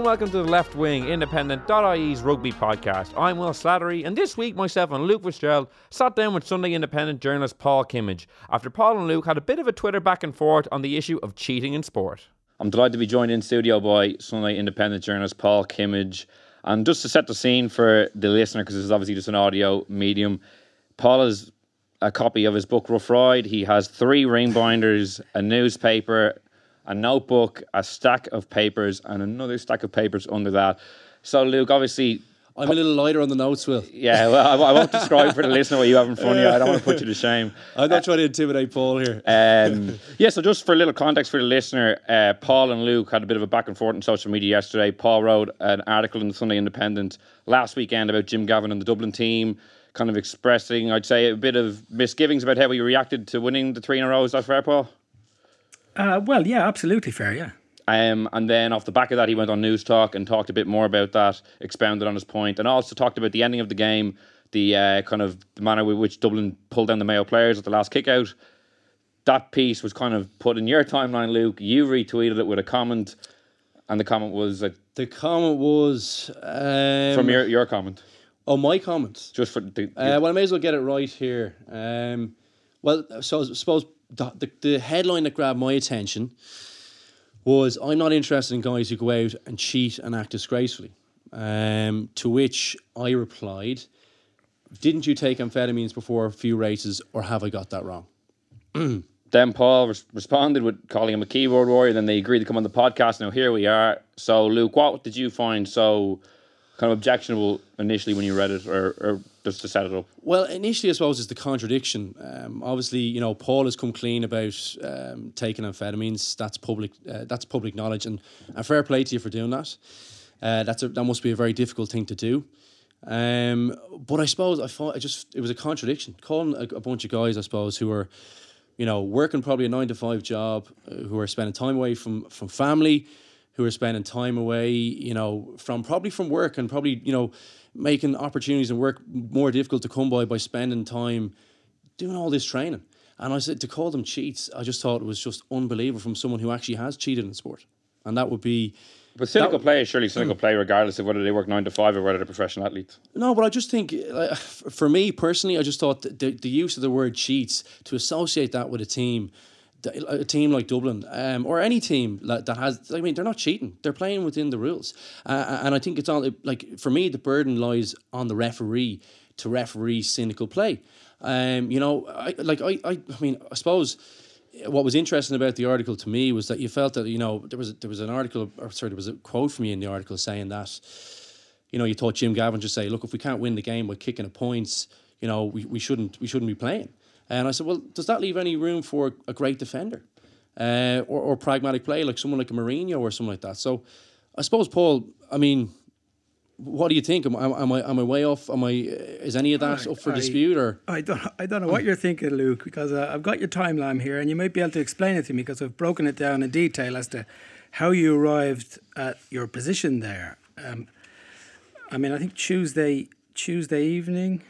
And welcome to the Left Wing Independent.ie's rugby podcast. I'm Will Slattery, and this week myself and Luke Fitzgerald sat down with Sunday Independent journalist Paul Kimmage after Paul and Luke had a bit of a Twitter back and forth on the issue of cheating in sport. I'm delighted to be joined in studio by Sunday Independent journalist Paul Kimmage. And just to set the scene for the listener, because this is obviously just an audio medium, Paul has a copy of his book Rough Ride. He has three ring binders, a newspaper, a notebook, a stack of papers, and another stack of papers under that. So, Luke, obviously, I'm a little lighter on the notes, Will. yeah, well, I, I won't describe for the listener what you have in front of you. I don't want to put you to shame. I'm not trying to intimidate Paul here. Um, yeah, so just for a little context for the listener, uh, Paul and Luke had a bit of a back and forth on social media yesterday. Paul wrote an article in the Sunday Independent last weekend about Jim Gavin and the Dublin team, kind of expressing, I'd say, a bit of misgivings about how we reacted to winning the three in a row. Is that fair, Paul? Uh, well, yeah, absolutely fair, yeah. Um, and then off the back of that, he went on News Talk and talked a bit more about that, expounded on his point, and also talked about the ending of the game, the uh, kind of the manner with which Dublin pulled down the Mayo players at the last kick out. That piece was kind of put in your timeline, Luke. You retweeted it with a comment, and the comment was uh, The comment was um, from your, your comment, Oh, my comment. just for the. Uh, well, I may as well get it right here. Um, well, so I suppose the, the, headline that grabbed my attention was I'm not interested in guys who go out and cheat and act disgracefully. Um, to which I replied, Didn't you take amphetamines before a few races, or have I got that wrong? then Paul res- responded with calling him a keyboard warrior. Then they agreed to come on the podcast. Now here we are. So Luke, what did you find so kind of objectionable initially when you read it, or, or just to set it up? Well, initially, I suppose it's the contradiction. Um, obviously, you know, Paul has come clean about um, taking amphetamines. That's public. Uh, that's public knowledge, and, and fair play to you for doing that. Uh, that's a, that must be a very difficult thing to do. Um, but I suppose I thought I just it was a contradiction. Calling a, a bunch of guys, I suppose, who are, you know, working probably a nine to five job, uh, who are spending time away from from family, who are spending time away, you know, from probably from work and probably you know making opportunities and work more difficult to come by by spending time doing all this training. And I said to call them cheats, I just thought it was just unbelievable from someone who actually has cheated in sport, and that would be. But cynical That- play is surely cynical play, regardless of whether they work nine to five or whether they're professional athletes. No, but I just think, uh, for me personally, I just thought that the, the use of the word cheats to associate that with a team, a team like Dublin, um, or any team that has, I mean, they're not cheating; they're playing within the rules. Uh, and I think it's all like for me, the burden lies on the referee to referee cynical play. Um, you know, I like I, I, I mean, I suppose what was interesting about the article to me was that you felt that you know there was there was an article or sorry there was a quote from you in the article saying that you know you thought Jim Gavin just say look if we can't win the game by kicking at points you know we, we shouldn't we shouldn't be playing and I said well does that leave any room for a great defender uh, or, or pragmatic play like someone like a Mourinho or something like that? So I suppose Paul I mean what do you think? Am, am, am I am I way off? Am I is any of that I- up for I- dispute or? I don't, I don't know what you're thinking, Luke, because uh, I've got your timeline here, and you might be able to explain it to me because I've broken it down in detail as to how you arrived at your position there. Um, I mean, I think Tuesday, Tuesday evening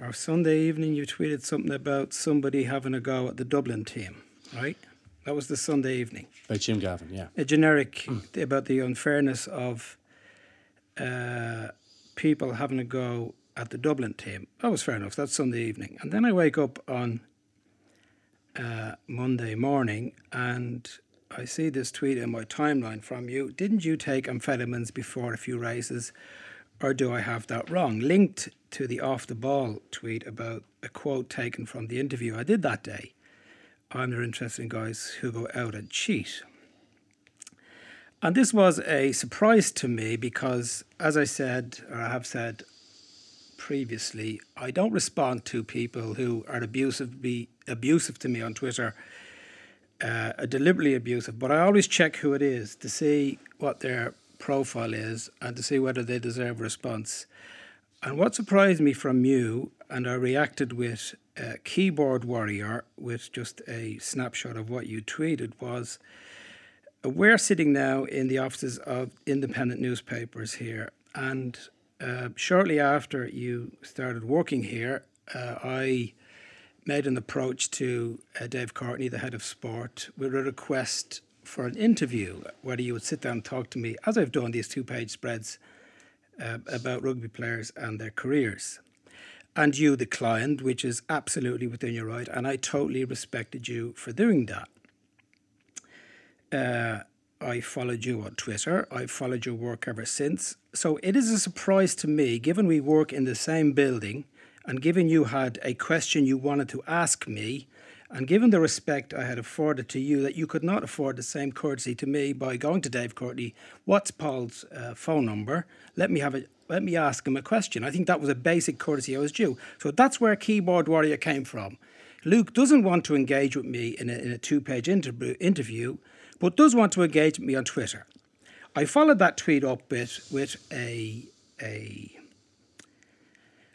or Sunday evening, you tweeted something about somebody having a go at the Dublin team, right? That was the Sunday evening. by Jim Gavin yeah a generic about the unfairness of uh, people having a go at the Dublin team. That was fair enough. That's Sunday evening. And then I wake up on uh, Monday morning and I see this tweet in my timeline from you. Didn't you take amphetamines before a few races? Or do I have that wrong? Linked to the off the ball tweet about a quote taken from the interview I did that day. I'm not interested in guys who go out and cheat. And this was a surprise to me because, as I said, or I have said previously, I don't respond to people who are abusive, be abusive to me on Twitter, uh, deliberately abusive. But I always check who it is to see what their profile is and to see whether they deserve a response. And what surprised me from you, and I reacted with keyboard warrior with just a snapshot of what you tweeted, was we're sitting now in the offices of independent newspapers here, and uh, shortly after you started working here, uh, I made an approach to uh, Dave Courtney, the head of sport, with a request for an interview, where you would sit down and talk to me, as I've done these two page spreads uh, about rugby players and their careers. And you declined, which is absolutely within your right, and I totally respected you for doing that. Uh, I followed you on Twitter. I've followed your work ever since. So it is a surprise to me, given we work in the same building, and given you had a question you wanted to ask me, and given the respect I had afforded to you, that you could not afford the same courtesy to me by going to Dave Courtney, what's Paul's uh, phone number? Let me have it. Let me ask him a question. I think that was a basic courtesy I was due. So that's where Keyboard Warrior came from. Luke doesn't want to engage with me in a, in a two page interview, interview but does want to engage with me on Twitter. I followed that tweet up with with a a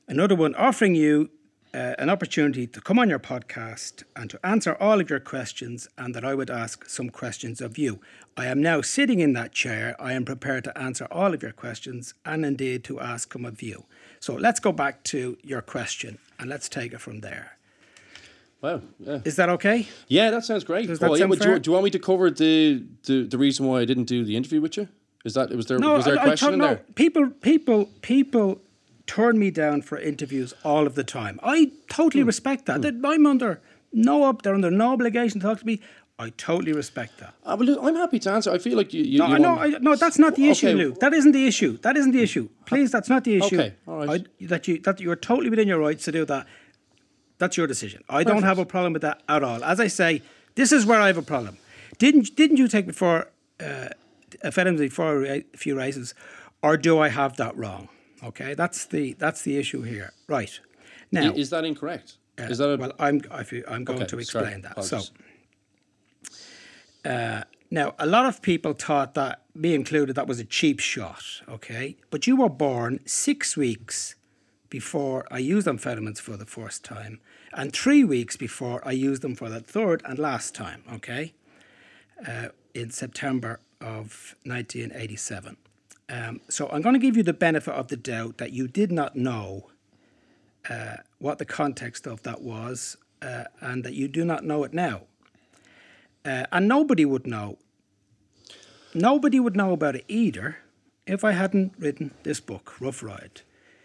another one offering you uh, an opportunity to come on your podcast and to answer all of your questions, and that I would ask some questions of you. I am now sitting in that chair. I am prepared to answer all of your questions and indeed to ask them of you. So let's go back to your question and let's take it from there. Wow. Yeah. Is that okay? Yeah, that sounds great. Does that Well, yeah, sound but do, you, do you want me to cover the, the, the reason why I didn't do the interview with you? Is that was there No, was there a I- I question don't in know. there? People, people, people turn me down for interviews all of the time. I totally respect that. That I'm under no up. They're under no obligation to talk to me. I totally respect that. Ah, well, I'm happy to answer. I feel like you. you, No, you I no, I, no, that's not the issue, Okay. Luke. That isn't the issue. That isn't the issue. Please, that's not the issue. Okay, all right. I, that you that you're totally within your rights to do that. That's your decision. I don't have a problem with that at all. As I say, this is where I have a problem. Didn't didn't you take before uh, a Fedham before a few races, or do I have that wrong? Okay, that's the that's the issue here. Right now, Is that incorrect? uh, Is that a, well? I'm I'm going Okay, to sorry, explain that. So. apologies. Now, a lot of people thought that, me included, that was a cheap shot, okay? But you were born six weeks before I used amphetamines for the first time, and three weeks before I used them for the third and last time, okay? Uh, in September of 1987. Um, so I'm going to give you the benefit of the doubt that you did not know uh, what the context of that was, uh, and that you do not know it now. Uh, and nobody would know. Nobody would know about it either if I hadn't written this book, Rough Ride.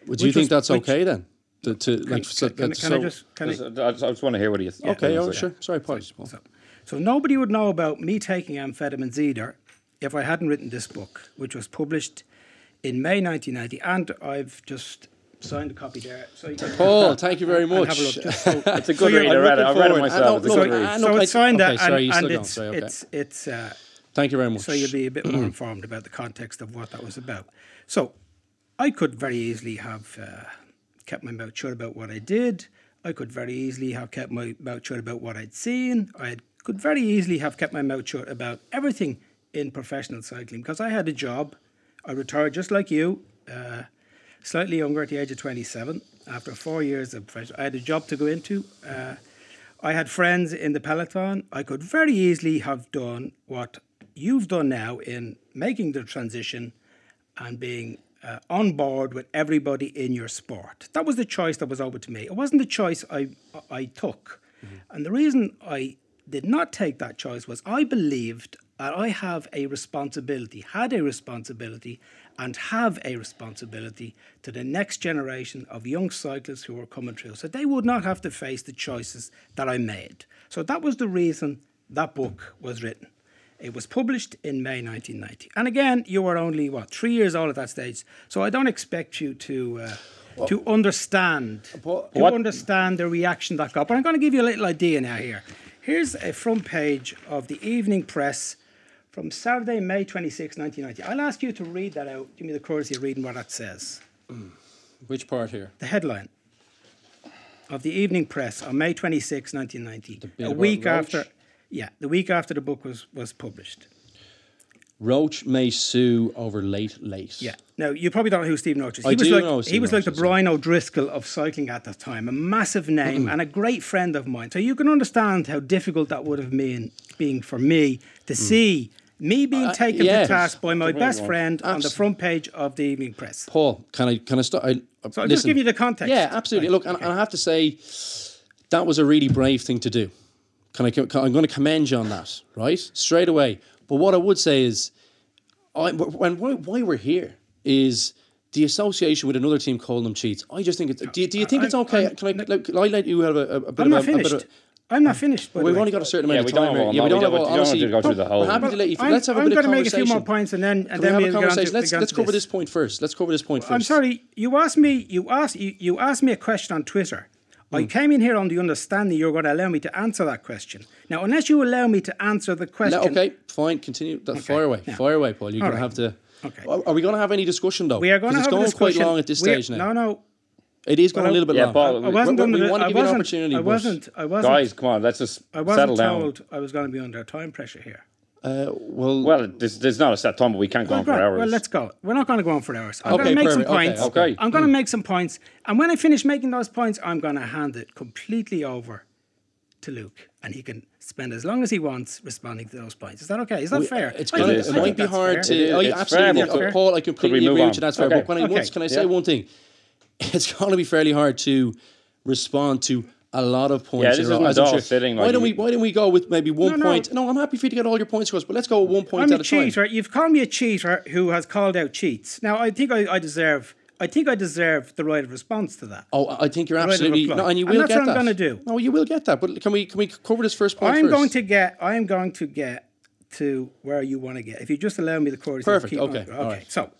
Would you think was- that's which- okay then? To, to like so, Can, can, that's can I just can I, I just, want to hear what you think. okay? Oh, sure. Sorry, apologies. Paul. so, so nobody would know about me taking amphetamines either if I hadn't written this book, which was published in May 1990, and I've just signed a copy there. So you can Paul, thank you very much. have a look. Just so, It's a good you're- read. I I'm read it. I looking read it myself. I It's a good read. So it's signed okay, that, sorry, and, and it's Sorry, okay. it's it's. Uh, Thank you very much. so you'll be a bit more informed about the context of what that was about. So I could very easily have uh, kept my mouth shut about what I did. I could very easily have kept my mouth shut about what I'd seen. I could very easily have kept my mouth shut about everything in professional cycling because I had a job. I retired just like you, uh, slightly younger at the age of 27 after four years of professional. I had a job to go into. Uh, I had friends in the peloton. I could very easily have done what you've done now in making the transition and being uh, on board with everybody in your sport. That was the choice that was open to me. It wasn't the choice I I took, and the reason I did not take that choice was I believed that I have a responsibility, had a responsibility, and have a responsibility to the next generation of young cyclists who are coming through, so they would not have to face the choices that I made. So that was the reason that book was written. It was published in May 1990. And again, you were only, what, three years old at that stage. So I don't expect you to. Uh, to understand, to understand the reaction that got. But I'm going to give you a little idea now here. Here's a front page of the Evening Press from Saturday, May 26, 1990. I'll ask you to read that out. Give me the courtesy of reading what that says. Mm. Which part here? The headline of the Evening Press on May 26, 1990. bit A week Roche? after, yeah, the week after the book was, was published. Roche may sue over late late. Yeah. Now you probably don't know who Stephen Roche is. I He was do like know he Stephen was like the Brian O'Driscoll of cycling at that time, a massive name mm. and a great friend of mine. So you can understand how difficult that would have been being for me to mm. see me being taken Uh, yes. to task by my best friend on the front page of the Evening Press. Paul, can I can I start? I, So I'll just give you the context. Yeah, absolutely. Right, Look, and, okay. and I have to say, that was a really brave thing to do. Can I? Can, I'm going to commend you on that, right? Straight away. But what I would say is, I, when why, why we're here is the association with another team calling them cheats. I just think it's. Do you, do you think I- it's okay? I'm- can I? Like, can I let you have a, a, bit I'm of a, a bit finished. of. I'm not finished. by We've way. only got a certain amount we of time have Yeah, we don't have don't- all. we don't have to Honestly, go through the whole- We're happy to let you. I'm, Let's have a I'm bit of going to make a few more points and then and Can then we have a get on to- conversation? Let's let's cover this point first. Let's cover this 1st I'm sorry. You asked me. You asked you, you asked me a question on Twitter. Hmm. I came in here on the understanding you're going to allow me to answer that question. Now, unless you allow me to answer the question, okay, fine. Continue. That, Fire away. now- Fire away, Paul. You're All going to have to. Okay. Are, are we going to have any discussion though? we are going to have it's going a discussion. quite long at this We are- stage now. No, no. It is going Well, a little bit Yeah, long. Paul, I wasn't we, under. we want to give you an opportunity. I wasn't. I wasn't. Guys, come on, let's just I wasn't settle down. told I was going to be under time pressure here. Uh, well, Well, there's, there's not a set time, but we can't go on for hours. Well, let's go. We're not going to go on for hours. I'm Okay, going to make some perfect. Okay, points. okay. I'm going to make some points, and when I finish making those points, I'm going to hand it completely over to Luke, and he can spend as long as he wants responding to those points. Is that okay? Is that fair? It's I gonna, think- is. it might be hard fair. to. It is- oh, it's absolutely, fair, but- Paul. I completely agree on? with you. That's fair. Okay. But when I Okay. once can I say Yeah. one thing? It's going to be fairly hard to respond to a lot of points. Yeah, this in a row, isn't as all sure. sitting Why like don't we? Why don't we go with maybe one No, no. point? No, I'm happy for you to get all your points across, but let's go with one point I'm at a a time. cheater. You've called me a cheater who has called out cheats. Now, I think I, I deserve. I think I deserve the right of response to that. Oh, I think you're Right of absolutely reply. no, and you will And will that's get what I'm that. gonna do. No, you will get that. But can we can we cover this first point I'm first? going to get. I am going to get to where you want to get. If you just allow me the courtesy. of Perfect, keep okay, on- Okay. right. So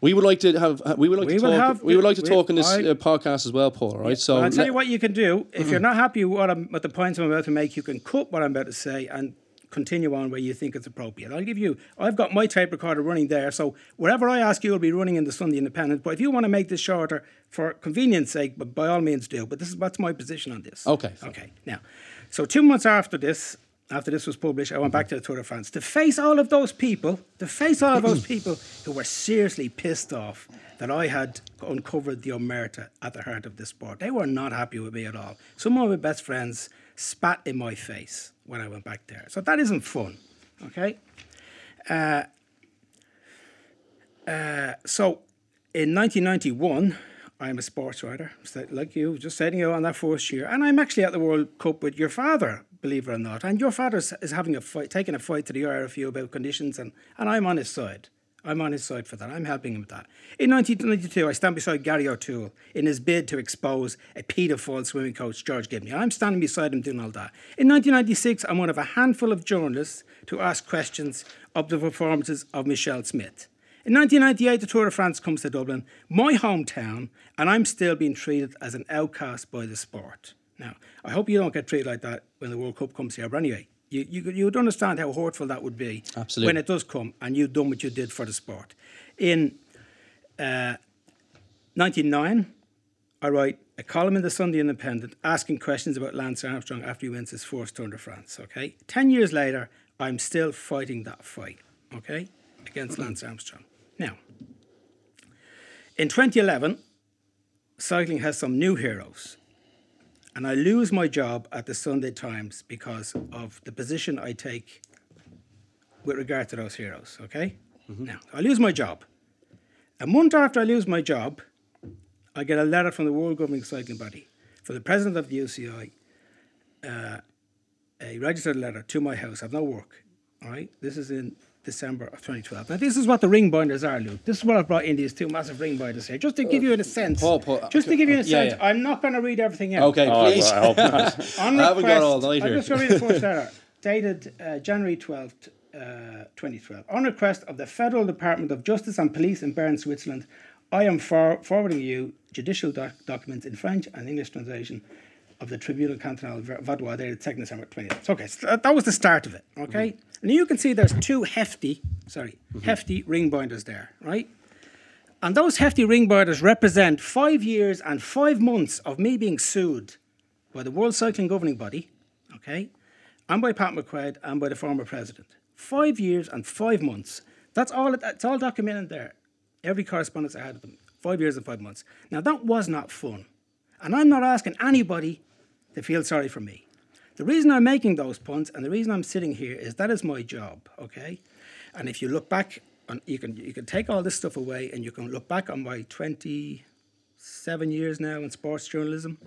We would like to have. We would like We to talk. have we would like to we- talk in this I- uh, podcast as well, Paul. Right. So I'll tell you what you can do. If you're not happy with what, I'm, with the points I'm about to make, you can cut what I'm about to say and continue on where you think it's appropriate. I'll give you. I've got my tape recorder running there, so wherever I ask you, will be running in the Sunday Independent. But if you want to make this shorter for convenience sake, but by all means do. But this is what's my position on this. Okay, fine. Okay. Now, so two months after this. After this was published, I went back to the Tour de France to face all of those people, to face all of those people who were seriously pissed off that I had uncovered the omerta at the heart of this sport. They were not happy with me at all. Some of my best friends spat in my face when I went back there. So that isn't fun, okay? Uh, uh, so in 1991, I'm a sports writer, like you, just setting out on that first year, and I'm actually at the World Cup with your father, believe it or not. And your father is having a fight, taking a fight to the IRFU about conditions, and, and I'm on his side. I'm on his side for that. I'm helping him with that. In 1992, I stand beside Gary O'Toole in his bid to expose a paedophile swimming coach, George Gibney. I'm standing beside him doing all that. In 1996, I'm one of a handful of journalists to ask questions of the performances of Michelle Smith. In 1998, the Tour de France comes to Dublin, my hometown, and I'm still being treated as an outcast by the sport. Now, I hope you don't get treated like that when the World Cup comes here, but anyway, you, you, you would understand how hurtful that would be Absolutely. when it does come and you've done what you did for the sport. In uh, 99, I write a column in the Sunday Independent asking questions about Lance Armstrong after he wins his first Tour de France. Okay, ten years later, I'm still fighting that fight. Okay, against Lance Armstrong. Now, in 2011, cycling has some new heroes, and I lose my job at the Sunday Times because of the position I take with regard to those heroes. Okay, now I lose my job. A month after I lose my job, I get a letter from the World Governing Cycling Body, from the president of the UCI, uh, a registered letter to my house. I've no work. All right, this is in December of 2012. Now, this is what the ring binders are, Luke. This is what I've brought in these two massive ring binders here, just to give you a sense. Paul, Paul, just to give you a sense. yeah. I'm not going to read everything out. Okay, Oh, I- please. I hope not. On I haven't got request- all night here. I'm just going to read the first letter, dated uh, January 12th, uh, 2012. On request of the Federal Department of Justice and Police in Bern, Switzerland, I am for- forwarding you judicial doc- documents in French and English translation of the Tribunal Cantonal Vaudois dated 2nd December 20. Okay, so that- uh, that was the start of it. Okay, mm-hmm. and you can see there's two hefty, sorry, mm-hmm. hefty ring binders there, right? And those hefty ring binders represent five years and five months of me being sued by the World Cycling Governing Body, okay, and by Pat McQuaid and by the former president. Five years and five months. That's all. It's all documented there. Every correspondence I had with them. Five years and five months. Now that was not fun, and I'm not asking anybody to feel sorry for me. The reason I'm making those puns and the reason I'm sitting here is that is my job, okay? And if you look back, on, you can you can take all this stuff away and you can look back on my 27 years now in sports journalism.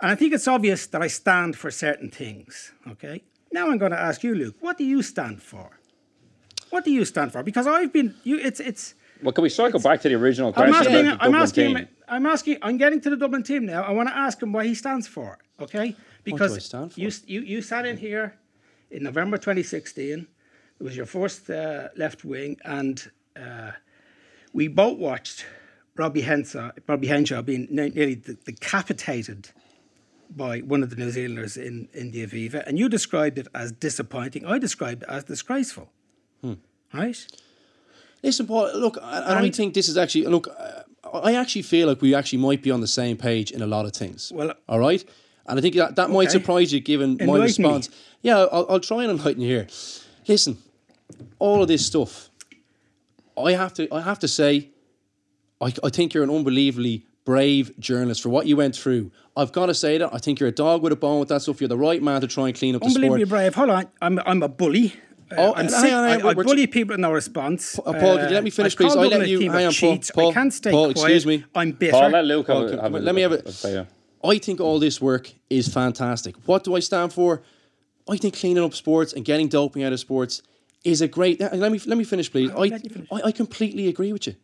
And I think it's obvious that I stand for certain things, okay? Now I'm going to ask you, Luke, what do you stand for? What do you stand for? Because I've been, you, it's, it's, Well, can we cycle back to the original I'm question asking, about the I'm asking, team? I'm asking, I'm getting to the Dublin team now. I want to ask him what he stands for, okay? Because I stand for? you you you sat in here in November 2016. It was your first uh, left wing, and uh, we both watched Robbie Henshaw, Robbie Henshaw being nearly decapitated by one of the New Zealanders in, in the Aviva, and you described it as disappointing. I described it as disgraceful. Hmm. Right? Listen, Paul. Look, I, I think this is actually look. I actually feel like we actually might be on the same page in a lot of things. Well- all right, and I think that that might surprise you given my Enlighten me. response. Yeah, I'll, I'll try and enlighten you here. Listen, all of this stuff, I have to. I have to say, I, I think you're an unbelievably brave journalist for what you went through. I've got to say that. I think you're a dog with a bone with that stuff. You're the right man to try and clean up the sport. Unbelievably brave. Hold on. I'm, I'm a bully. Uh, Oh, I'm hang sick. on, hang on, I, I we're- bully people in no response. Uh, Paul, could you let me finish, please? I let you- team of hang on, Paul. Paul, I can't stay Paul, quiet. excuse me. I'm bitter. Paul, let Luke have, Okay, a- have a let me have it. at- say, uh, I think all this work is fantastic. What do I stand for? I think cleaning up sports and getting doping out of sports is a great. uh, Let me let me finish, please. I, finish. I I completely agree with you.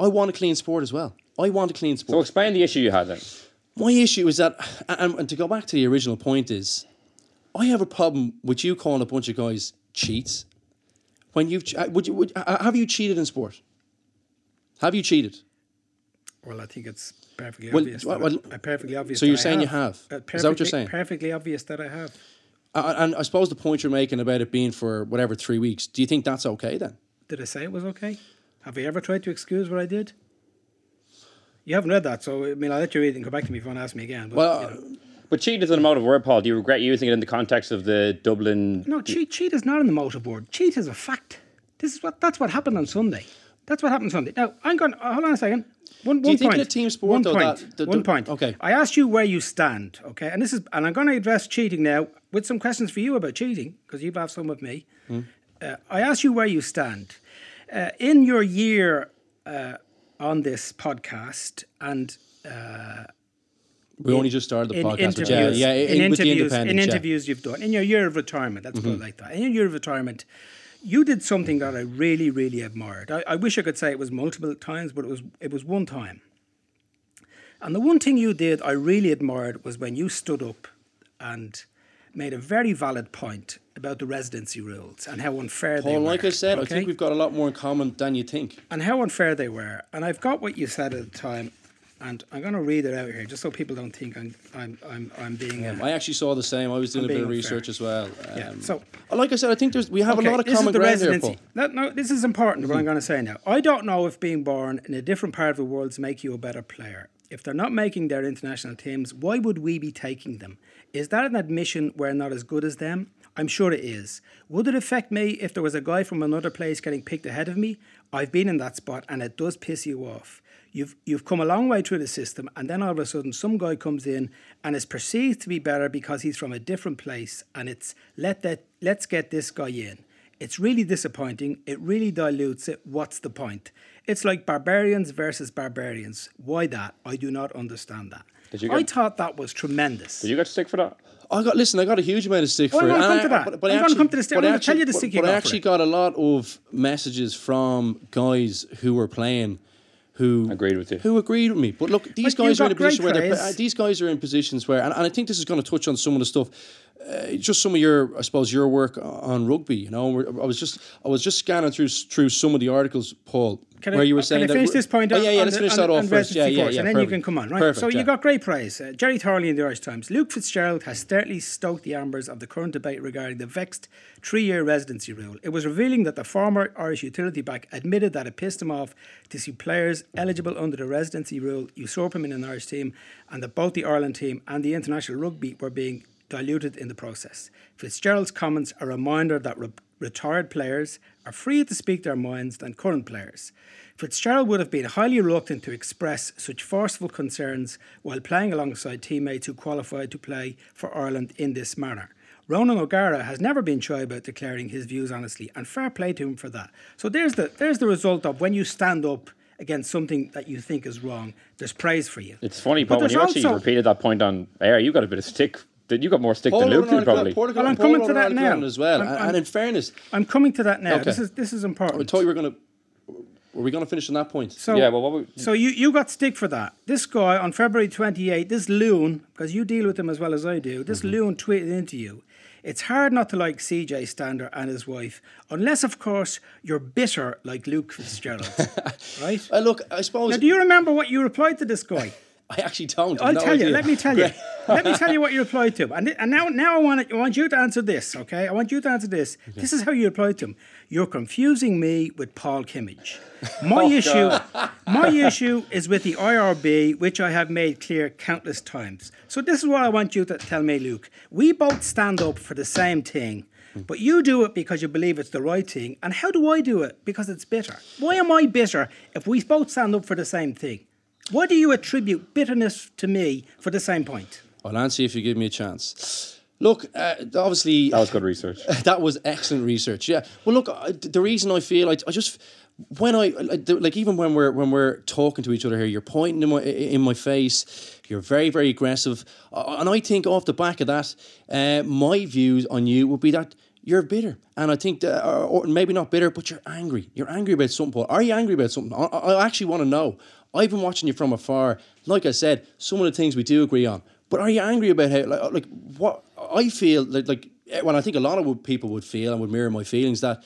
I want a clean sport as well. I want a clean sport. So explain the issue you had then. My issue is that, and, and to go back to the original point is, I have a problem with you calling a bunch of guys cheats. When you've uh, would you would, uh, have you cheated in sport? Have you cheated? Well, I think it's perfectly Well, obvious. well, well, uh, perfectly obvious. so you're saying you have? Uh, Is that what you're perfectly- saying? Perfectly obvious that I have. Uh, and I suppose the point you're making about it being for whatever three weeks. Do you think that's okay then? Did I say it was okay? Have I ever tried to excuse what I did? You haven't read that, so I mean, I'll let you read it and come back to me if you want to ask me again. But, Well, you know. But cheat is an emotive word, Paul. Do you regret using it in the context of the Dublin? no, cheat, cheat is not in the motive board. Cheat is a fact. This is what that's what happened on Sunday. That's what happened Sunday. Now, I'm going. Uh, hold on a second. One, Do you one think point. in a team sport, one though, point. that- that- one point. okay. I asked you where you stand. Okay, and this is, and I'm going to address cheating now with some questions for you about cheating because you've asked some of me. Hmm. Uh, I asked you where you stand uh, in your year uh, on this podcast and we only just started the in podcast. interviews, yeah, yeah, in, in, with the interviews, in yeah. interviews you've done in your year of retirement. Let's Mm-hmm. put it like that. In your year of retirement, you did something that I really, really admired. I, I wish I could say it was multiple times, but it was it was one time. And the one thing you did I really admired was when you stood up and made a very valid point about the residency rules and how unfair they Paul, were. like I said, I think we've got a lot more in common than you think. and how unfair they were. And I've got what you said at the time, and I'm going to read it out here just so people don't think I'm I'm I'm, I'm being. uh, I actually saw the same. I was doing I'm a bit of unfair. research as well. Yeah, Um, so- like I said, I think there's we have Okay, a lot of common ground here. Paul. No, no, this is important. What I'm going to say now. I don't know if being born in a different part of the world makes you a better player. If they're not making their international teams, why would we be taking them? Is that an admission we're not as good as them? I'm sure it is. Would it affect me if there was a guy from another place getting picked ahead of me? I've been in that spot and it does piss you off. You've you've come a long way through the system and then all of a sudden some guy comes in and is perceived to be better because he's from a different place and it's let that let's get this guy in. It's really disappointing. It really dilutes it. What's the point? It's like barbarians versus barbarians. Why that? I do not understand that. Did you I thought that was tremendous. Did you get stick for that? I got listen. I got a huge amount of stick Oh, for I'm it. gonna and come to I- that. But, but I'm gonna actually, come to the stick. I'm gonna tell you the but- stick you But I got for actually it. got a lot of messages from guys who were playing, who Agreed with you. Who agreed with me? But look, these But guys are in a position where they're, uh, these guys are in positions where, and, and I think this is going to touch on some of the stuff. Uh, just some of your, I suppose, your work on rugby. You know, I was just, I was just scanning through through some of the articles, Paul, Can where I, you were saying. can saying I that. finish this point? Oh, yeah, yeah. on Let's the- finish that off first. Yeah, yeah, yeah. and then perfect. you can come on. Right. Perfect, so yeah. you got great praise. Uh, Gerry Thornley in the Irish Times. Luke Fitzgerald has sternly stoked the embers of the current debate regarding the vexed three-year residency rule. It was revealing that the former Irish utility back admitted that it pissed him off to see players eligible under the residency rule usurp him in an Irish team, and that both the Ireland team and the international rugby were being diluted in the process. Fitzgerald's comments are a reminder that re- retired players are freer to speak their minds than current players. Fitzgerald would have been highly reluctant to express such forceful concerns while playing alongside teammates who qualified to play for Ireland in this manner. Ronan O'Gara has never been shy about declaring his views honestly, and fair play to him for that. So there's the there's the result of when you stand up against something that you think is wrong, there's praise for you. It's funny, But Paul, when you actually repeated that point on air, you got a bit of stick. You got more stick Paul than Luke did, probably. Paul Well, I'm Paul coming to that now. as well. I'm- and, I'm- and in fairness, I'm coming to that now. Okay. This is this is I important. thought you were going to. Were we going to finish on that point? So, Yeah, well, what we- so you, you got stick for that. This guy on February 28, this loon, because you deal with him as well as I do, this loon tweeted into you. It's hard not to like CJ Stander and his wife, unless, of course, you're bitter like Luke Fitzgerald. right? Uh, look, I suppose Now, do you remember what you replied to this guy? I actually don't. I'll No tell you. Let me tell you. Let me tell you what you replied to. And, and now, now I want I want you to answer this. Okay, I want you to answer this. This is how you replied to him. You're confusing me with Paul Kimmage. My oh, issue, my issue is with the IRB, which I have made clear countless times. So this is what I want you to tell me, Luke. We both stand up for the same thing. Hmm. But you do it because you believe it's the right thing. And how do I do it? Because it's bitter. Why am I bitter if we both stand up for the same thing? Why do you attribute bitterness to me for the same point? I'll answer if you give me a chance. Look, uh, obviously, That was good research. that was excellent research. Yeah. Well, look, I, the reason I feel I, I just when I like, even when we're when we're talking to each other here, you're pointing in my in my face. You're very very aggressive, Uh, and I think off the back of that, uh, my views on you would be that. You're bitter, and I think, that, or, or maybe not bitter, but you're angry. You're angry about something. Paul. Are you angry about something? I, I actually want to know. I've been watching you from afar. Like I said, some of the things we do agree on, but are you angry about how, like, like what I feel like, eh, like when I think a lot of people would feel and would mirror my feelings that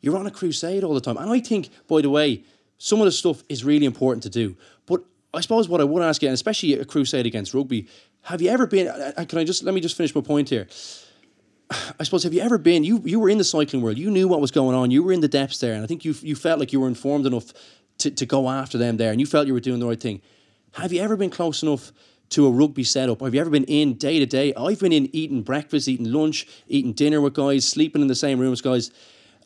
you're on a crusade all the time. And I think, by the way, some of the stuff is really important to do. But I suppose what I would ask you, and especially a crusade against rugby, have you ever been? Eh, eh, can I just let me just finish my point here? I suppose have you ever been? You you were in the cycling world. You knew what was going on. You were in the depths there, and I think you you felt like you were informed enough to, to go after them there, and you felt you were doing the right thing. Have you ever been close enough to a rugby setup? Have you ever been in day to day? I've been in eating breakfast, eating lunch, eating dinner with guys, sleeping in the same room as guys.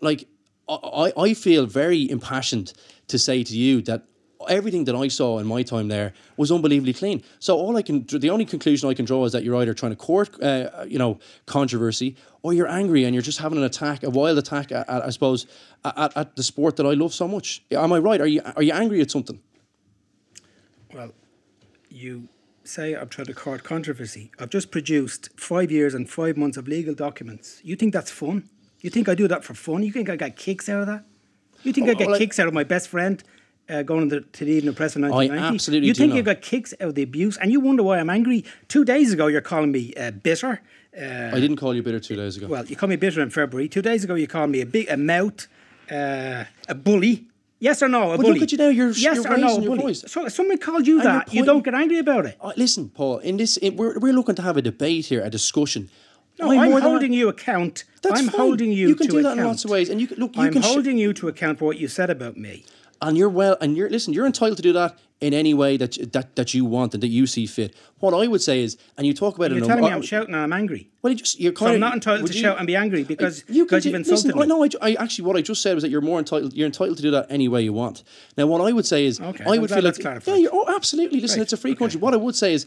Like I, I feel very impassioned to say to you that everything that I saw in my time there was unbelievably clean. So all I can, the only conclusion I can draw is that you're either trying to court, uh, you know, controversy, or you're angry and you're just having an attack, a wild attack, at, at, I suppose, at, at the sport that I love so much. Am I right? Are you are you angry at something? Well, you say I'm trying to court controversy. I've just produced five years and five months of legal documents. You think that's fun? You think I do that for fun? You think I get kicks out of that? You think I Oh, get like- kicks out of my best friend uh, going to, to the evening press in 1990? absolutely You think you got kicks out of the abuse, and you wonder why I'm angry? Two days ago, you're calling me uh, bitter. Uh, I didn't call you bitter two days ago. well, you called me bitter in February. Two days ago, you called me a big a mouth, uh, a bully. Yes or no? A But bully. look at you now, you're- yes you're or no? your voice. So if someone called you And that, you don't get angry about it. Uh, listen, Paul. In this, in, we're we're looking to have a debate here, a discussion. No, I'm, than- holding you account. That's I'm fine. holding you. You can do that account. in lots of ways, and you can- look, you I'm can sh- holding you to account for what you said about me. And you're well, and you're listen. You're entitled to do that in any way that that that you want and that you see fit. What I would say is, and you talk about it. You're in a- telling me I'm shouting and I'm angry. Well, you just you're So kind I'm of not entitled to you- shout and be angry because you can because you've insulted listen, me. No, I, I actually what I just said was that you're more entitled. You're entitled to do that any way you want. Now, what I would say is, Okay, I would feel like clarified. yeah, you're, oh, absolutely. Listen, it's a free okay. country. What I would say is.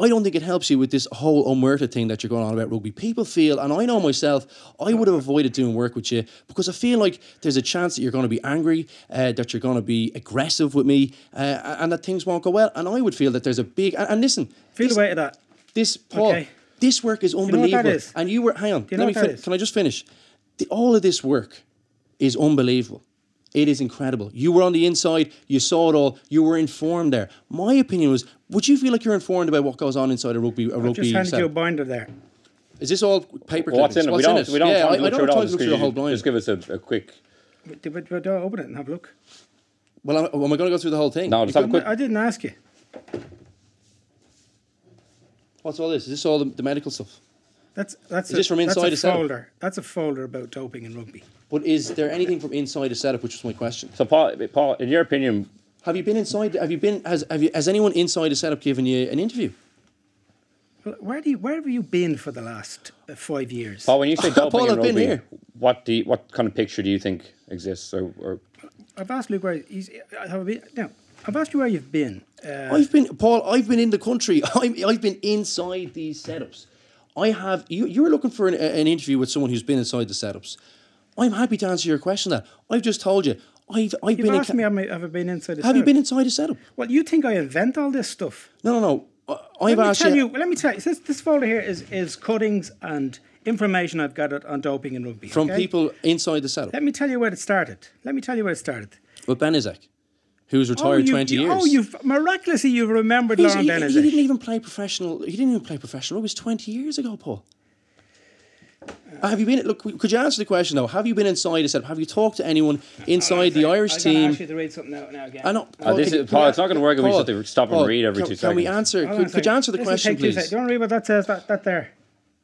I don't think it helps you with this whole unwerted thing that you're going on about rugby. People feel, and I know myself, I would have avoided doing work with you because I feel like there's a chance that you're going to be angry, uh, that you're going to be aggressive with me, uh, and that things won't go well. And I would feel that there's a big and, and listen, Feel this, the weight of that. this Paul, Okay. this work is know unbelievable. is? And you were hang on, you know let me what that fin- can I just finish? The, all of this work is unbelievable. It is incredible. You were on the inside, you saw it all, you were informed there. My opinion was, would you feel like you're informed about what goes on inside a rugby a I've rugby just handed you a binder there. Is this all paper What's in clippings? it? We don't. in it? We don't. yeah, have I, to I don't through have time to Just, look through the whole give- blind. just give us a, a quick. But, but, but don't open it and have a look. Well, am am I going to go through the whole thing? No, just have a quick. I didn't ask you. What's all this? Is this all the, the medical stuff? That's that's Is a, this from that's inside a the setup? folder. That's a folder about doping in rugby. But is there anything from inside the setup, which was my question? So, Paul, Paul, in your opinion, Have you been inside? Have you been? Has have you? Has anyone inside the setup given you an interview? Where do you where have you been for the last uh, five years? Paul, when you say doping Paul, in I've been rugby, here. what do you, what kind of picture do you think exists? Or, or I've asked Luke where he's. Have I been, now, I've asked you where you've been. Uh, I've been, Paul. I've been in the country. I'm, I've been inside these setups. I have. You, you were looking for an, an interview with someone who's been inside the setups. I'm happy to answer your question. That I've just told you. I've I've you've been. asked ca- me, have I, have I been inside the have you been inside a setup? Well, you think I invent all this stuff? No, no, no. I've let me asked tell you. Let me tell you. This, this folder here is is cuttings and information I've gathered on doping in rugby from okay? people inside the setup. Let me tell you where it started. Let me tell you where it started. With Benezech, who's oh, retired you- 20 you- oh, years. Oh, you've miraculously you've remembered He's- Laurent he, Benezech. he didn't even play professional. He didn't even play professional. It was 20 years ago, Paul. Uh, Have you been? Look, could you answer the question though? Have you been inside a setup? Have you talked to anyone inside the Irish I'm team? gonna ask you to read something out now again. I know. Uh, this can- is- Paul, it's not gonna work if we just have to stop and Paul, read every can, two Can we seconds. answer? Hold on a Could, could you answer the This question, take please? Do you want to read what that says? That, that there.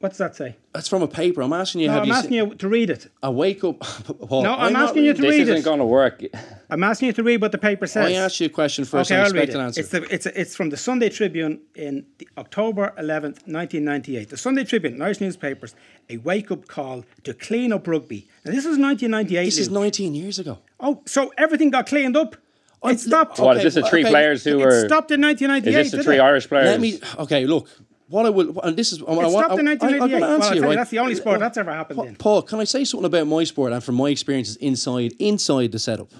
What's that say? That's from a paper. I'm asking you. No, have I'm you asking seen, you to read it. I wake up. Paul, No, I'm not asking you to reading- this read isn't it. going to work. I'm asking you to read what the paper says. I asked you a question first. Okay, I I'll read it. an answer. It's, the, it's, it's from the Sunday Tribune in the October 11th, 1998. The Sunday Tribune, Irish newspapers, a wake-up call to clean up rugby. Now, this was 1998. this is 19 years ago. Oh, so everything got cleaned up? I'm- It stopped. What Okay, is this? The three okay. players who It were? stopped in 1998. Is this the three it? Irish players? Let me. Okay, look. What I will, and this is. I, want, I, I, I'm 1988. going to answer I'll you, tell you, right? that's the only sport that's ever happened Pa- in. Paul, can I say something about my sport and from my experiences inside inside the setup?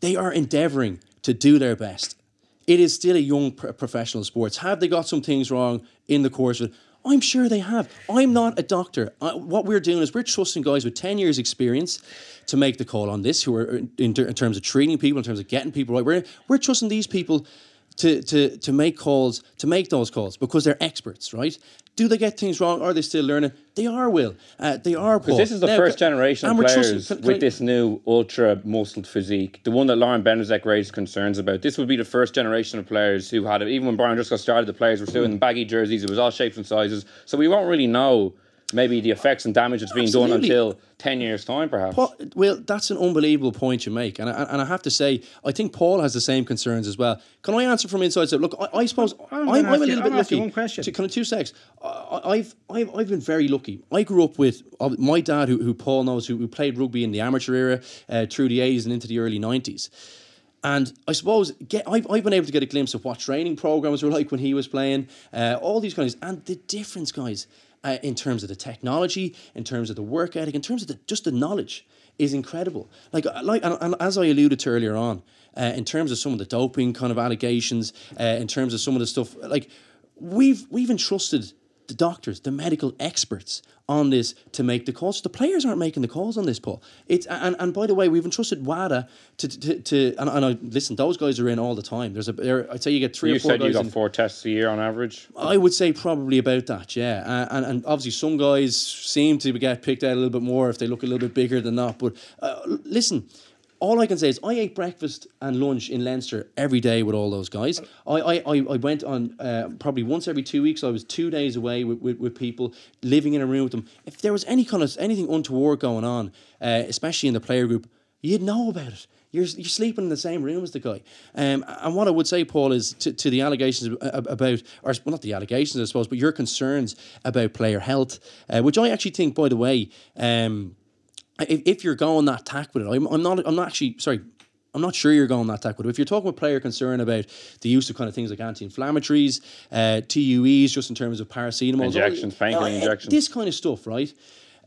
They are endeavouring to do their best. It is still a young pro- professional sports. Have they got some things wrong in the course of it? I'm sure they have. I'm not a doctor. I, what we're doing is we're trusting guys with 10 years experience to make the call on this, who are in, in terms of treating people, in terms of getting people right. We're, we're trusting these people to, to, to make calls, to make those calls because they're experts, right? Do they get things wrong? Are they still learning? They are, Will. Uh, they are, Because this is the Now, first generation of we're trusting- players can- can with I- this new ultra muscled physique. The one that Laurent Benezech raised concerns about. This would be the first generation of players who had it. Even when Brian just got started, the players were still in baggy jerseys. It was all shapes and sizes. So we won't really know maybe the effects and damage that's being done until 10 years' time, perhaps. Paul, well, that's an unbelievable point you make, and I, and I have to say, I think Paul has the same concerns as well. Can I answer from inside? So, look, I, I suppose I'm I'm, gonna I'm, a ask you- little I'll bit ask you lucky. one question. To, kind of two secs. I, I've, I've I've been very lucky. I grew up with uh, my dad, who, who Paul knows, who, who played rugby in the amateur era uh, through the 80s and into the early 90s. And I suppose get, I've, I've been able to get a glimpse of what training programs were like when he was playing, uh, all these guys, and the difference, guys, uh, in terms of the technology, in terms of the work ethic, in terms of the, just the knowledge, is incredible. Like, uh, like, and, and as I alluded to earlier on, uh, in terms of some of the doping kind of allegations, uh, in terms of some of the stuff, like we've we've entrusted the doctors, the medical experts on this to make the calls. The players aren't making the calls on this, Paul. It's and, and by the way, we've entrusted WADA to to, to and, and I listen. Those guys are in all the time. There's a there, I'd say you get three you or four said guys. you got in- four tests a year on average. I would say probably about that, yeah. Uh, and, and obviously, some guys seem to get picked out a little bit more if they look a little bit bigger than that. But uh, listen, all I can say is I ate breakfast and lunch in Leinster every day with all those guys. I, I, I, went on uh, probably once every two weeks. I was two days away with, with, with people, living in a room with them. If there was any kind of anything untoward going on, uh, especially in the player group, you'd know about it. You're, you're sleeping in the same room as the guy. Um, and what I would say, Paul, is to, to the allegations about, or well, not the allegations, I suppose, but your concerns about player health, uh, which I actually think, by the way, um, if, if you're going that tack with it, I'm, I'm not. I'm not actually sorry. I'm not sure you're going that tack with it. If you're talking with player concern about the use of kind of things like anti-inflammatories, uh, TUEs, just in terms of paracetamol, Injections, painkilling injections. this kind of stuff, right?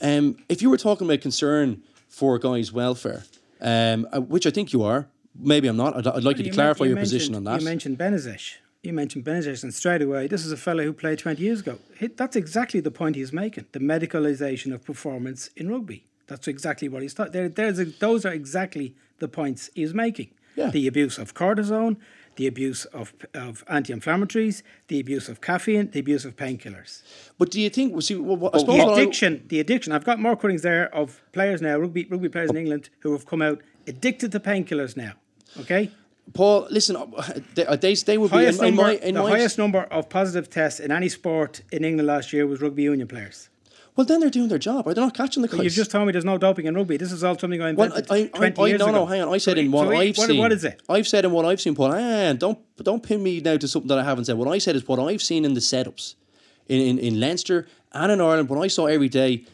Um, if you were talking about concern for guys' welfare, um, uh, which I think you are, maybe I'm not. I'd, I'd like you to You men- clarify you your position mentioned- on that. You mentioned Benezech. You mentioned Benezech, and straight away, this is a fellow who played 20 years ago. He- That's exactly the point he's making the medicalisation of performance in rugby. That's exactly what he's thought. There, there's a, those are exactly the points he's making. Yeah. The abuse of cortisone, the abuse of, of anti-inflammatories, the abuse of caffeine, the abuse of painkillers. But do you think? See, well, what, I suppose The what I- addiction, the addiction. I've got more cuttings there of players now, rugby rugby players in England who have come out addicted to painkillers now. Okay, Paul, listen, they they, would highest in, in number, my in the my highest number of positive tests in any sport in England last year was rugby union players. Well, then they're doing their job. Are they not catching the But you've just told me there's no doping in rugby. This is all something I Well, invented I, I, 20 I, years no, ago. no, hang on. I said So- in what so I've what, seen. What is it? I've said in what I've seen, Paul. And don't don't pin me now to something that I haven't said. What I said is what I've seen in the setups in, in, in Leinster and in Ireland. What I saw every day.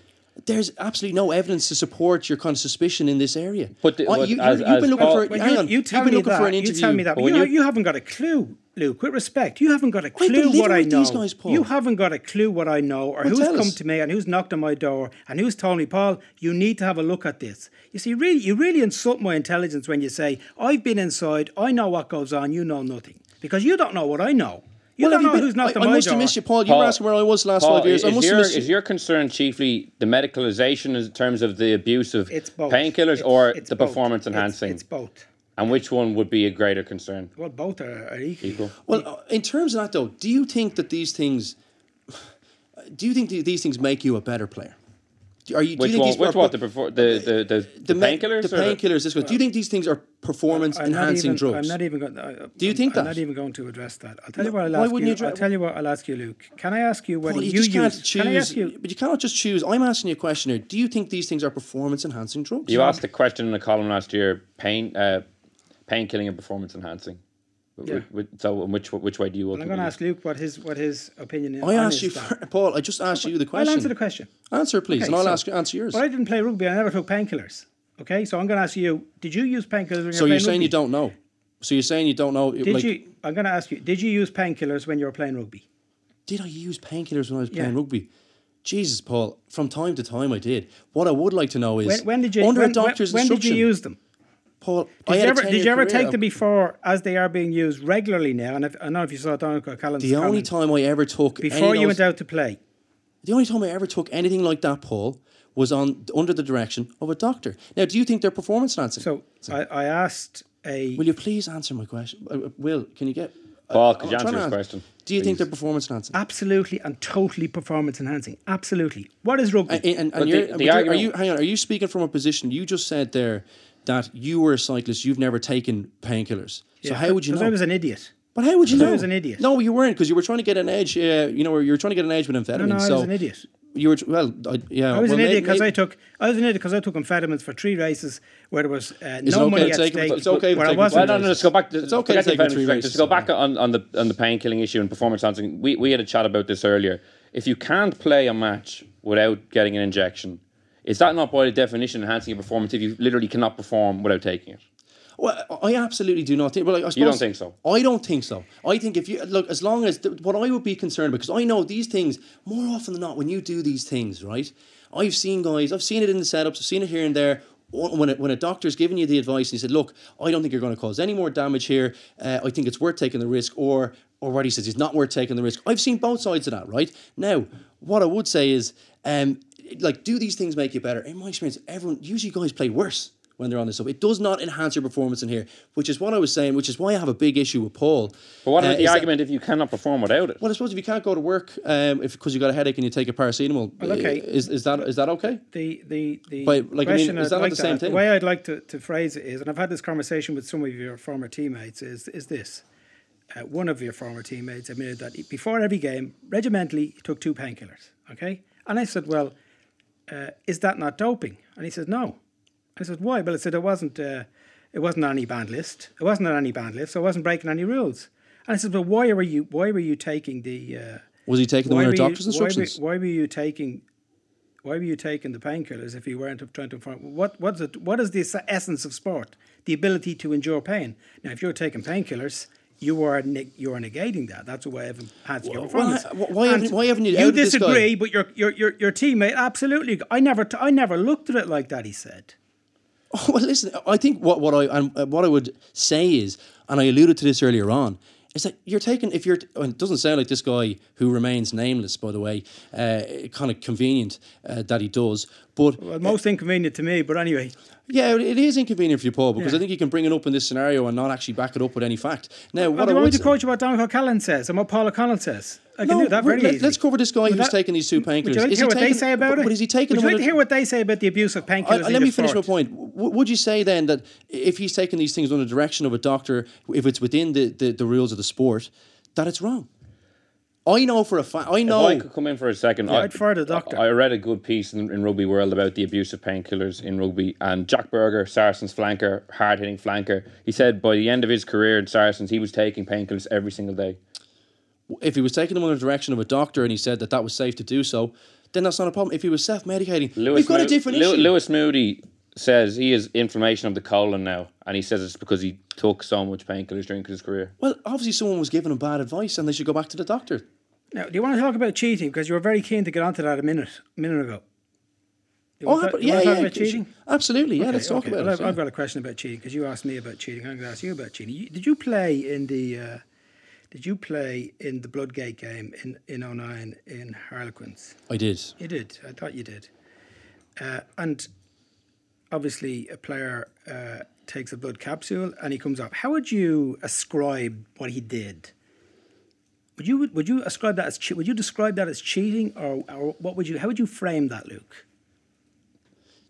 There's absolutely no evidence to support your kind of suspicion in this area. But the- I- you, you, as- you've been looking Paul- for. Well, hang you, on, you tell have been me looking that. for an You interview. tell me that. But But when you, you- you haven't got a clue, Luke. With respect, you haven't got a I've been clue living what I know. these guys, Paul. You haven't got a clue what I know, or Well, who's come us. to me and who's knocked on my door and who's told me, Paul, you need to have a look at this. You see, really, you really insult my intelligence when you say I've been inside, I know what goes on, you know nothing, because you don't know what I know. You Well, have don't know been- who's knocked I, on I my must door. have missed you, Paul. You Paul- were asking where I was last Paul, five years. I must your, have missed you. is you. your concern chiefly the medicalisation in terms of the abuse of painkillers or it's the both. performance It's- enhancing? It's, both. And which one would be a greater concern? Well, both are, are equal. Equal. Well, uh, in terms of that, though, do you think that these things, do you think these things make you a better player? Do- Are you? Do Which you think one? these Which are- what? The perfor- the the the, the, painkillers? The painkillers. This one. Do you think these things are performance I'm enhancing even, drugs? I'm not even going. Uh, Do you think that? I'm not even going to address that. I'll tell you what I'll why ask wouldn't you. you address- I'll tell you what I'll ask you, Luke. Can I ask you whether Paul, you, you, just can't choose. Can I ask you? But you cannot just choose. I'm asking you a question here. Do you think these things are performance enhancing drugs? You asked the question in a column last year: pain, uh, pain killing and performance enhancing. Yeah. Wh- wh- So, which which way do you I'm going to ask Luke what his what his opinion is. I on asked you, for, Paul. I just asked you the question. I'll question. answer the question. Answer, please, Okay, and I'll so- ask you answer yours. But I didn't play rugby. I never took painkillers. Okay, so I'm going to ask you: Did you use painkillers when So you were you're playing saying rugby? you don't know. So you're saying you don't know. Did like, you? I'm going to ask you: Did you use painkillers when you were playing rugby? Did I use painkillers when I was Yeah. playing rugby? Jesus, Paul. From time to time, I did. What I would like to know is When, when did you? under when, a doctor's when, when did you use them? Paul, Did I you ever, did you ever take them before as they are being used regularly now? And if, I don't know if you saw Donald Callan's The only comment. time I ever took before of you those- went out to play. The only time I ever took anything like that, Paul, was on under the direction of a doctor. Now, do you think they're performance enhancing? So I, I asked a. will you please answer my question? Uh, uh, Will, can you get? Paul, uh, could you I'm answer trying his question, Do you think they're performance enhancing? Absolutely and totally performance enhancing. Absolutely. What is rugby? And, and, and you're, the- but the you're- argument- you hang on? Are you speaking from a position? You just said there that you were a cyclist. You've never taken painkillers. So Yeah, how would you know? I was an idiot. but how would you because I was an idiot. No, you weren't because you were trying to get an edge. Uh, you know, you were trying to get an edge with amphetamines. No, no, I so was an idiot. You were well, I, yeah. I was well, an idiot because I took. I was an idiot because I took amphetamines for three races where there was uh, no okay money at stake. it's okay where I Well, wasn't. no, no, let's go back. To, It's okay to take the the three defense, Just to go back on, on the on the pain killing issue and performance enhancing. We we had a chat about this earlier. If you can't play a match without getting an injection, is that not by definition enhancing your performance? If you literally cannot perform without taking it, Well, I absolutely do not think. Well, I suppose, You don't think so? I don't think so. I think if you look, as long as the, what I would be concerned because I know these things more often than not. When you do these things, right? I've seen guys. I've seen it in the setups. I've seen it here and there. When a, when a doctor's giving you the advice and he said, "Look, I don't think you're going to cause any more damage here. Uh, I think it's worth taking the risk," or or what he says, "It's not worth taking the risk." I've seen both sides of that. Right now, what I would say is, um, like, do these things make you better? In my experience, everyone usually guys play worse when they're on this stuff. It does not enhance your performance in here, which is what I was saying, which is why I have a big issue with Paul. but what Uh, about the is that- argument if you cannot perform without it? well, I suppose if you can't go to work um, if because you got a headache and you take a paracetamol, Well, okay. uh, is, is that is that okay? the the the But, like, I mean, question is that like the same ask- thing? The way I'd like to, to phrase it is, and I've had this conversation with some of your former teammates, is is this. Uh, one of your former teammates admitted that before every game, regimentally, he took two painkillers. Okay, and I said, "Well, uh, is that not doping?" And he said, "No." I said, "Why?" Well, I said it wasn't. Uh, it wasn't on any banned list. It wasn't on any banned list, so I wasn't breaking any rules. And I said, "But why were you? Why were you taking the?" Uh, Was he taking them under doctor's why were- instructions? Why were, you taking? Why were you taking the painkillers if you weren't trying to inform? What what's it? What is the essence of sport? The ability to endure pain. Now, if you're taking painkillers, you are neg- you are negating that. That's a way of enhancing your Well, performance. why- why And haven't- why haven't you You outed this guy? disagree, but your your your your teammate absolutely. I never t- I never looked at it like that. He said. Oh, well, listen. I think what what I and uh, what I would say is, and I alluded to this earlier on, is that you're taking if you're and it doesn't sound like this guy who remains nameless by the way uh, kind of convenient uh, that he does but Well, most inconvenient to me, but anyway. yeah it is inconvenient for you Paul because Yeah. I think you can bring it up in this scenario and not actually back it up with any fact now Well, what do I you want me to quote you what Donncha O'Callaghan says and what Paul O'Connell says? I can No, do that very let, let's cover this guy Would who's that- taking these two painkillers. Would you like to hear he what they say about but- it? but is he taking Would you like to hear what they say about the abuse of painkillers? in let me finish my point. W- would you say then that if he's taking these things under the direction of a doctor, if it's within the, the, the rules of the sport, that it's wrong? I know for a fact. I know. If I could come in for a second, Yeah, I, I'd fire the doctor. I read a good piece in, in Rugby World about the abuse of painkillers in rugby, and Jacques Burger, Saracens flanker, hard hitting flanker, he said by the end of his career in Saracens, he was taking painkillers every single day. if he was taking them under the direction of a doctor and he said that that was safe to do so, then that's not a problem. If he was self-medicating, we've got a different Lew- issue. Lewis Moody says he has inflammation of the colon now, and he says it's because he took so much painkillers during his career. well, obviously someone was giving him bad advice, and they should go back to the doctor. Now, do you want to talk about cheating? Because you were very keen to get onto that a minute, a minute ago. You Oh, want but yeah, yeah, about cheating? absolutely. Yeah, Okay, let's talk okay. about Well, it. I've, yeah. I've got a question about cheating because you asked me about cheating. I'm going to ask you about cheating. You, did you play in the? Uh, did you play in the Bloodgate game in in 09 in Harlequins? I did. You did. I thought you did. Uh, and obviously, a player uh, takes a blood capsule and he comes off. How would you ascribe what he did? Would you would you ascribe that as che- would you describe that as cheating or, or what would you how would you frame that, Luke?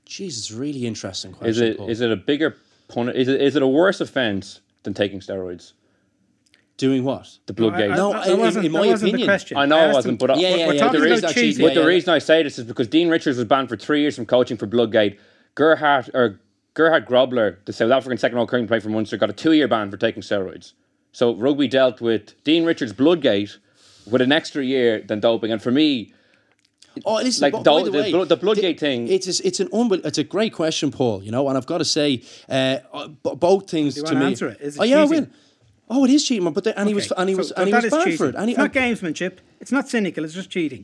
Jeez, it's a really interesting question. Is it Paul. is it a bigger pun? Is it is it a worse offence than taking steroids? doing what? The blood I- gate. I- No, that in- wasn't- in that my opinion- the question. I know it asked wasn't, him- but I- Yeah, we're, yeah, we're yeah, talking there is about cheating. But Yeah, the yeah. reason I say this is because Dean Richards was banned for three years from coaching for Bloodgate. Gerhard or Gerhard Grobler, the South African second row curling player for Munster, got a two-year ban for taking steroids. So rugby dealt with Dean Richards' Bloodgate with an extra year than doping, and for me, Oh, listen, Like by, the- by the, the way, blood- the Bloodgate thing- It's it's an unbel- it's a great question, Paul. You know, and I've got to say, uh, uh, b- both things you to wanna me. answer it? Is it oh yeah, I will. Oh, it is cheating, but the, and he was Okay, and he so- was so and he was is banned for it. And he, it's not gamesmanship. It's not cynical. It's just cheating.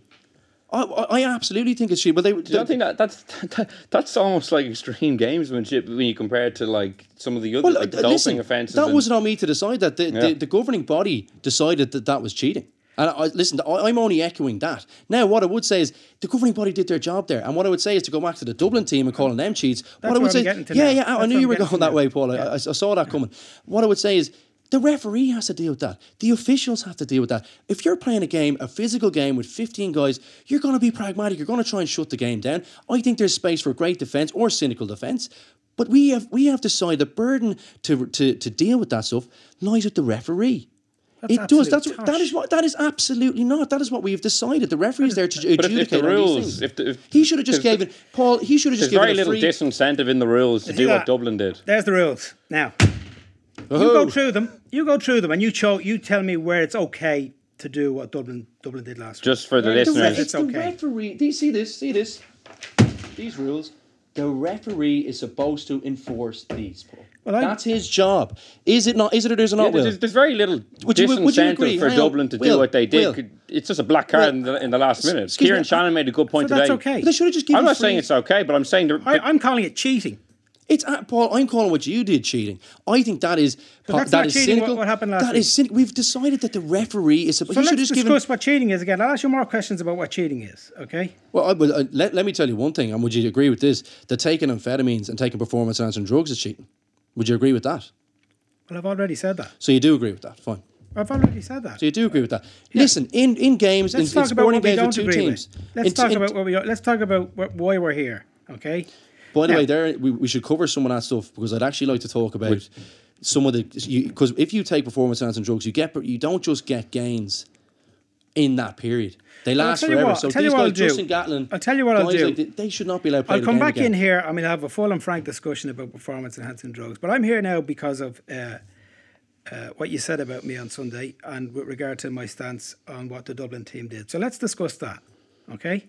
I, I I absolutely think it's cheating. But they, do you not think that that's that, that's almost like extreme gamesmanship when you compare it to like some of the other well, like, uh, doping listen, offences? that and- wasn't on me to decide that. The, Yeah. the, the governing body decided that that was cheating. And I, listen, I, I'm only echoing that. Now, what I would say is the governing body did their job there. And what I would say is to go back to the Dublin team and calling them cheats. what I what would I'm say, yeah, now. yeah, I- I knew you were going that now. way, Paul. I, I I saw that coming. What I would say is the referee has to deal with that. The officials have to deal with that. If you're playing a game, a physical game with 15 guys, you're going to be pragmatic. You're going to try and shut the game down. I think there's space for great defence or cynical defence. But we have we have decided the burden to, to, to deal with that stuff lies with the referee. That's it does. That's what, that is what that is absolutely not. That is what we have decided. The referee's there to But if, adjudicate if the rules, if, the, if he should have just given Paul. He should have just given There's very a little free. disincentive in the rules to do that? what Dublin did. There's the rules. Now, you go through them. You go through them, and you show. You tell me where it's okay to do what Dublin Dublin did last week. Just for the Where it's The re- listeners, it's it's the okay. referee. Do you see this? See this? These rules. The referee is supposed to enforce these. Paul. Well, I- That's his job. Is it not? Is it or is it not? Will? there's, there's very little Would you- would you agree? for Hang on. Dublin to Will, do what they did. Will. It's just a black card in, the, in the last minute. Kieran me, Shannon made a good point So that's today. okay. They should have just given. I'm not free- saying it's okay, but I'm saying the, I, I'm calling it cheating. It's uh, Paul. I'm calling what you did cheating. I think that is but that's that not is cheating, cynical. what happened last That is week. cyn- We've decided that the referee is. So let's discuss given. what cheating is again. I'll ask you more questions about what cheating is. Okay. Well, I, but, uh, let, let me tell you one thing, and would you agree with this? That taking amphetamines and taking performance enhancing drugs is cheating. Would you agree with that? Well, I've already said that. So you do agree with that? Fine. I've already said that. So you do agree with that? Listen, in, in games, in, Let's in talk about sporting what we games with two agree teams. with. Let's in- talk in- about what we. Let's talk about why we're here. Okay. By the Now- way, there we, we should cover some of that stuff because I'd actually like to talk about some of the because if you take performance enhancing drugs, you get you don't just get gains in that period. They last forever. what, so I'll tell these you what guys, I'll do. Justin Gatlin, I'll tell you what I'll do. like they should not be allowed to play I'll come back again. in here. I mean, I'll have a full and frank discussion about performance enhancing drugs. But I'm here now because of uh, uh, what you said about me on Sunday and with regard to my stance on what the Dublin team did. So let's discuss that. Okay.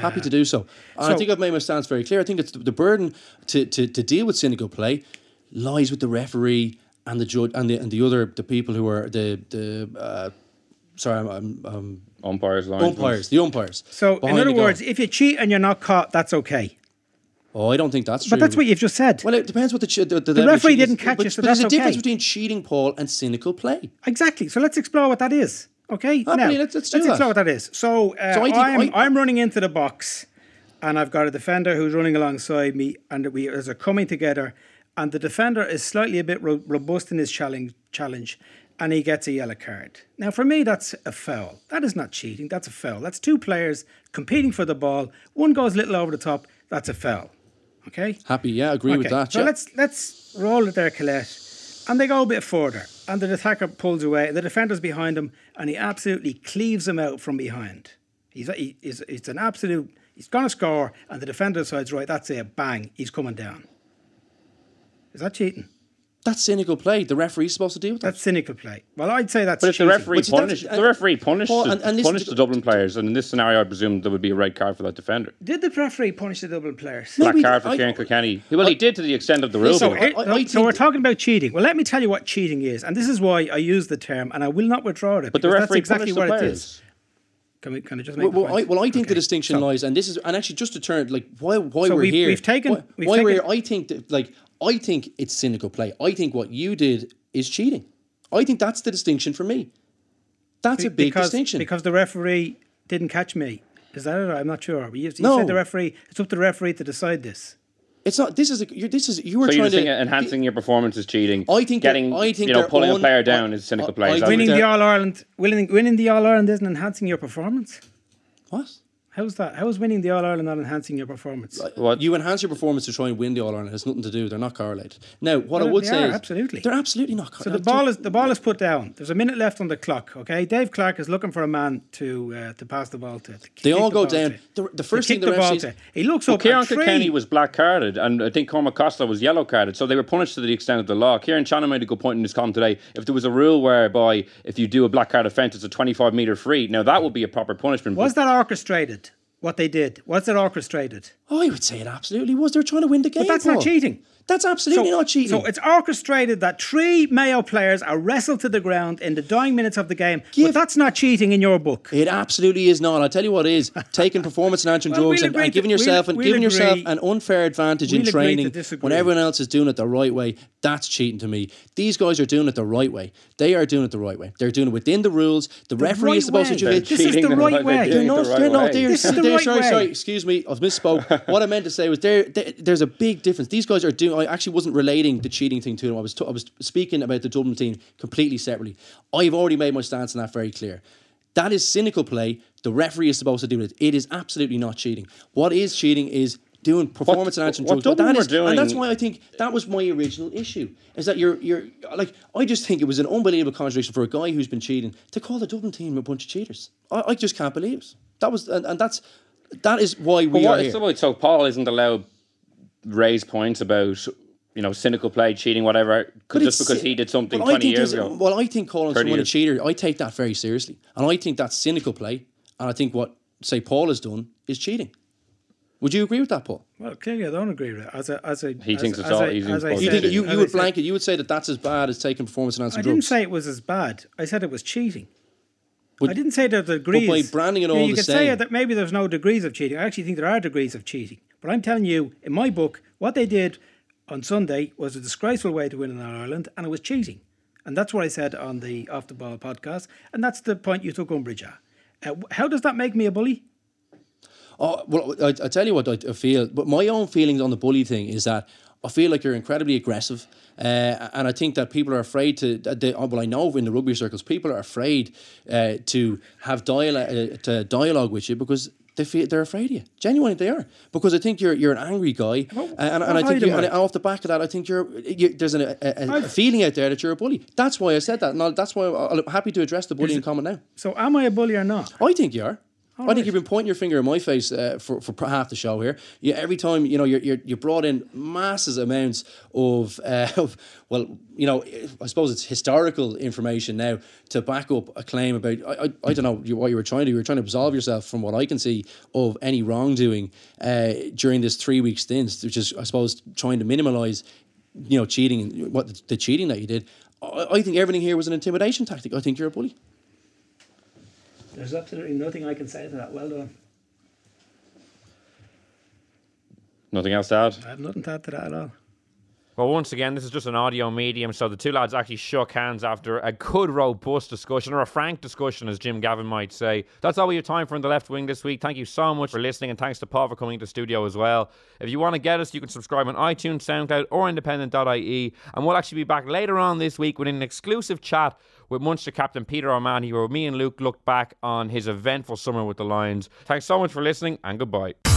Happy to do so. And I uh, think I've made my stance very clear. I think it's the, the burden to, to, to deal with cynical play lies with the referee and the judge and the and the other the people who are the the uh, sorry I'm, I'm, um, umpires, linesmen. umpires the umpires. So in other the goal. words, if you cheat and you're not caught, that's okay. Oh, I don't think that's true. But that's what you've just said. Well, it depends what the ch- the, the, The referee didn't catch but, you, so but there's that's a difference between cheating, Paul, and cynical play. Exactly. So let's explore what that is. Okay. Now, let's- let's that. explore what that is. So, uh, So I think- I'm, running into the box, and I've got a defender who's running alongside me, and we as are coming together, and the defender is slightly a bit ro- robust in his challenge, challenge, and he gets a yellow card. Now, for me, that's a foul. That is not cheating. That's a foul. That's two players competing for the ball. One goes a little over the top. That's a foul. Okay. Happy, yeah, agree with Okay, that. So yeah. let's let's roll it there, Colette. And they go a bit further. And the attacker pulls away. The defender's behind him and he absolutely cleaves him out from behind. He's he, he's, it's an absolute he's gonna score and the defender decides, right, that's it, bang, he's coming down. Is that cheating? That's cynical play. The referee's supposed to deal with that. That's cynical play. Well I'd say that's But if the referee But punished, uh, the referee punished, Paul, the, and- and listen punished to- the Dublin players, and in this scenario, I presume there would be a red card for that defender. Did the referee punish the Dublin players? No, Black we- card for Ciarán Kilkenny. Well, he did to the extent of the rule So, book. here- I- I so think we're talking about cheating. Well, let me tell you what cheating is, and this is why I use the term, and I will not withdraw it. But the because referee that's exactly punished the what it players. is. Can, we, can I just make Well, the well, I, well, I think the distinction so- lies, and this is, and actually, just to turn like why why So we're we've- here. we've taken- why, we've why we're here. I think that like I think it's cynical play. I think what you did is cheating. I think that's the distinction for me. That's a big because, distinction. Because the referee didn't catch me. Is that it? I'm not sure. You, you No. said the referee. It's up to the referee to decide this. it's not. This is a, you're, this is you were So trying just think to enhancing your performance is cheating. I think getting, I think you know, they're pulling a player down I- is cynical play. I Is that think what Winning the All Ireland, winning, winning the All Ireland isn't enhancing your performance. what. How's that? How is winning the All Ireland not enhancing your performance? What? You enhance your performance to try and win the All Ireland. It has nothing to do. They're not correlated. Now, what I would say are, is absolutely. they're absolutely not. So the ball is the ball is put down. There's a minute left on the clock. Okay, Dave Clarke is looking for a man to uh, to pass the ball to. to They all the go down. The- the first thing the the ball to. He looks Well, up. Ciarán Kilkenny was black carded, and I think Cormac Costello was yellow carded, so they were punished to the extent of the law. Kieran Shannon made a good point in his column today. If there was a rule whereby if you do a black card offence, it's a 25 metre free, now that would be a proper punishment. Was that orchestrated? What they did was it orchestrated? Oh, I would say it absolutely was. They're trying to win the game. But that's not cheating. That's absolutely not cheating. So it's orchestrated that three Mayo players are wrestled to the ground in the dying minutes of the game. Give- but that's not cheating in your book. It absolutely is not. I'll tell you what it is. Taking performance enhancing Well, drugs we'll and, and to- giving we'll- yourself and we'll giving yourself an unfair advantage in training when everyone else is doing it the right way. That's cheating to me. These guys are doing it the right way. They are doing it the right way. They're doing it within the rules. The, referee right is supposed way. to do it. This is the right way. They're not. they're not. They're, This is the right sorry, way. sorry. Excuse me. I've misspoke. what I meant to say was there, there. There's a big difference. These guys are doing. I actually wasn't relating the cheating thing to them. I was. T- I was speaking about the Dublin team completely separately. I've already made my stance on that very clear. That is cynical play. The referee is supposed to do it. It is absolutely not cheating. What is cheating is doing performance enhancing what drugs. But Dublin that is, and that's why I think that was my original issue. Is that you're you're like I just think it was an unbelievable contradiction for a guy who's been cheating to call the Dublin team a bunch of cheaters. I, I just can't believe it. That was and, and that's that is why we what, are here. so, so Paul isn't allowed raise points about you know cynical play, cheating, whatever, just because he did something I 20 years ago. Well, I think calling 30 someone a cheater, I take that very seriously, and I think that's cynical play. And I think what say Paul has done is cheating. Would you agree with that, Paul? Well, clearly I don't agree with it. As a, as a, He as, thinks it's as all I- easy as You think you, you I would said- blanket? You would say that that's as bad as taking performance enhancing drugs. I drugs. didn't say it was as bad. I said it was cheating. But- I didn't say there are degrees. by branding it You know, all you the could say that maybe there's no degrees of cheating. I actually think there are degrees of cheating. But I'm telling you, in my book, what they did on Sunday was a disgraceful way to win in Ireland, and it was cheating. And that's what I said on the Off the Ball podcast, and that's the point you took umbrage at. Uh, how does that make me a bully? Oh well, I, I tell you what I, feel. But my own feelings on the bully thing is that I feel like you're incredibly aggressive, uh, and I think that people are afraid to. They, well, I know in the rugby circles, people are afraid uh, to have dialogue uh, to dialogue with you because. They feel they're afraid of you. Genuinely, they are because I think you're you're an angry guy, and, and, I think you, and off the back of that, I think you're, you there's an, a, a, a feeling out there that you're a bully. That's why I said that, and I'll, that's why I'm happy to address the bullying comment now. So, am I a bully or not? I think you are. I right. think you've been pointing your finger in my face uh, for, for half the show here. You, every time you know you're, you're you brought in massive amounts of, uh, of well you know I suppose it's historical information now to back up a claim about I, I, I don't know what you were trying to do. You were trying to absolve yourself from what I can see of any wrongdoing uh, during this three week stint, which is I suppose trying to minimalise you know cheating and what the, the cheating that you did. I, I think everything here was an intimidation tactic. I think you're a bully. There's absolutely nothing I can say to that. Well done. Nothing else to add? I have nothing to add to that at all. Well, once again, this is just an audio medium, so the two lads actually shook hands after a good, robust discussion, or a frank discussion, as Jim Gavin might say. That's all we have time for in the left wing this week. Thank you so much for listening, and thanks to Paul for coming to studio as well. If you want to get us, you can subscribe on iTunes, SoundCloud, or independent.ie, and we'll actually be back later on this week with an exclusive chat with Munster captain Peter O'Mahony, where me and Luke looked back on his eventful summer with the Lions. Thanks so much for listening, and goodbye.